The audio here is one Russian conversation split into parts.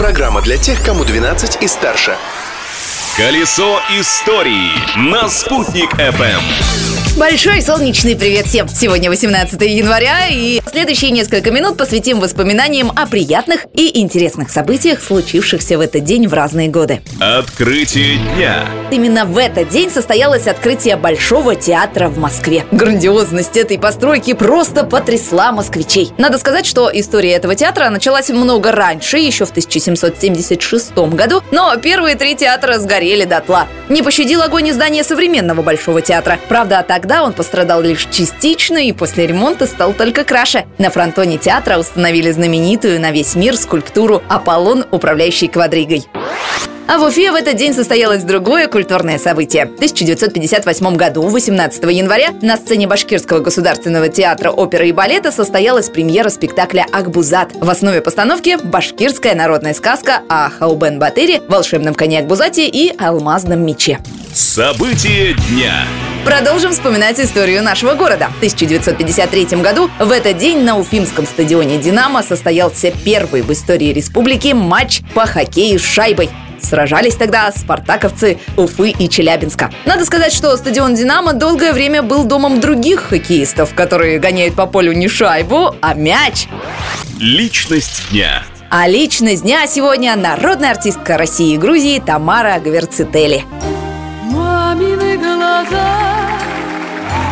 Программа для тех, кому 12 и старше. Колесо истории на «Спутник FM». Большой солнечный привет всем! Сегодня 18 января, и следующие несколько минут посвятим воспоминаниям о приятных и интересных событиях, случившихся в этот день в разные годы. Открытие дня. Именно в этот день состоялось открытие Большого театра в Москве. Грандиозность этой постройки просто потрясла москвичей. Надо сказать, что история этого театра началась много раньше, еще в 1776 году, но первые три театра сгорели дотла. Не пощадил огонь и здание современного Большого театра. Правда, тогда он пострадал лишь частично и после ремонта стал только краше. На фронтоне театра установили знаменитую на весь мир скульптуру «Аполлон, управляющий квадригой». А в Уфе в этот день состоялось другое культурное событие. В 1958 году, 18 января, на сцене Башкирского государственного театра оперы и балета состоялась премьера спектакля «Акбузат». В основе постановки – башкирская народная сказка о Хаубен Батыре, волшебном коне Акбузате и алмазном мече. События дня. Продолжим вспоминать историю нашего города. В 1953 году в этот день на Уфимском стадионе «Динамо» состоялся первый в истории республики матч по хоккею с шайбой. Сражались тогда спартаковцы Уфы и Челябинска. Надо сказать, что стадион «Динамо» долгое время был домом других хоккеистов, которые гоняют по полю не шайбу, а мяч. Личность дня. А личность дня сегодня народная артистка России и Грузии Тамара Гверцители. Мамины глаза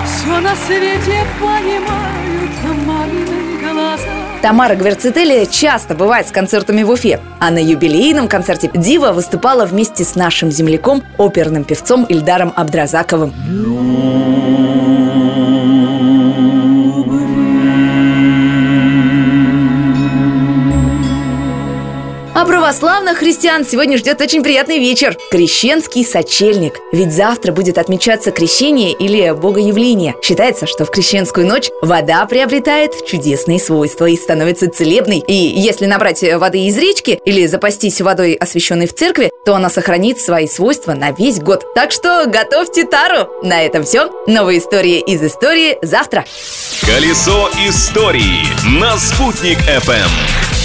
все на свете понимают, мамины глаза. Тамара Гверцители часто бывает с концертами в Уфе, а на юбилейном концерте Дива выступала вместе с нашим земляком, оперным певцом Ильдаром Абдразаковым. Православных христиан сегодня ждет очень приятный вечер – Крещенский сочельник. Ведь завтра будет отмечаться крещение или богоявление. Считается, что в крещенскую ночь вода приобретает чудесные свойства и становится целебной. И если набрать воды из речки или запастись водой, освященной в церкви, то она сохранит свои свойства на весь год. Так что готовьте тару! На этом все. Новые истории из истории завтра. Колесо истории на «Спутник FM».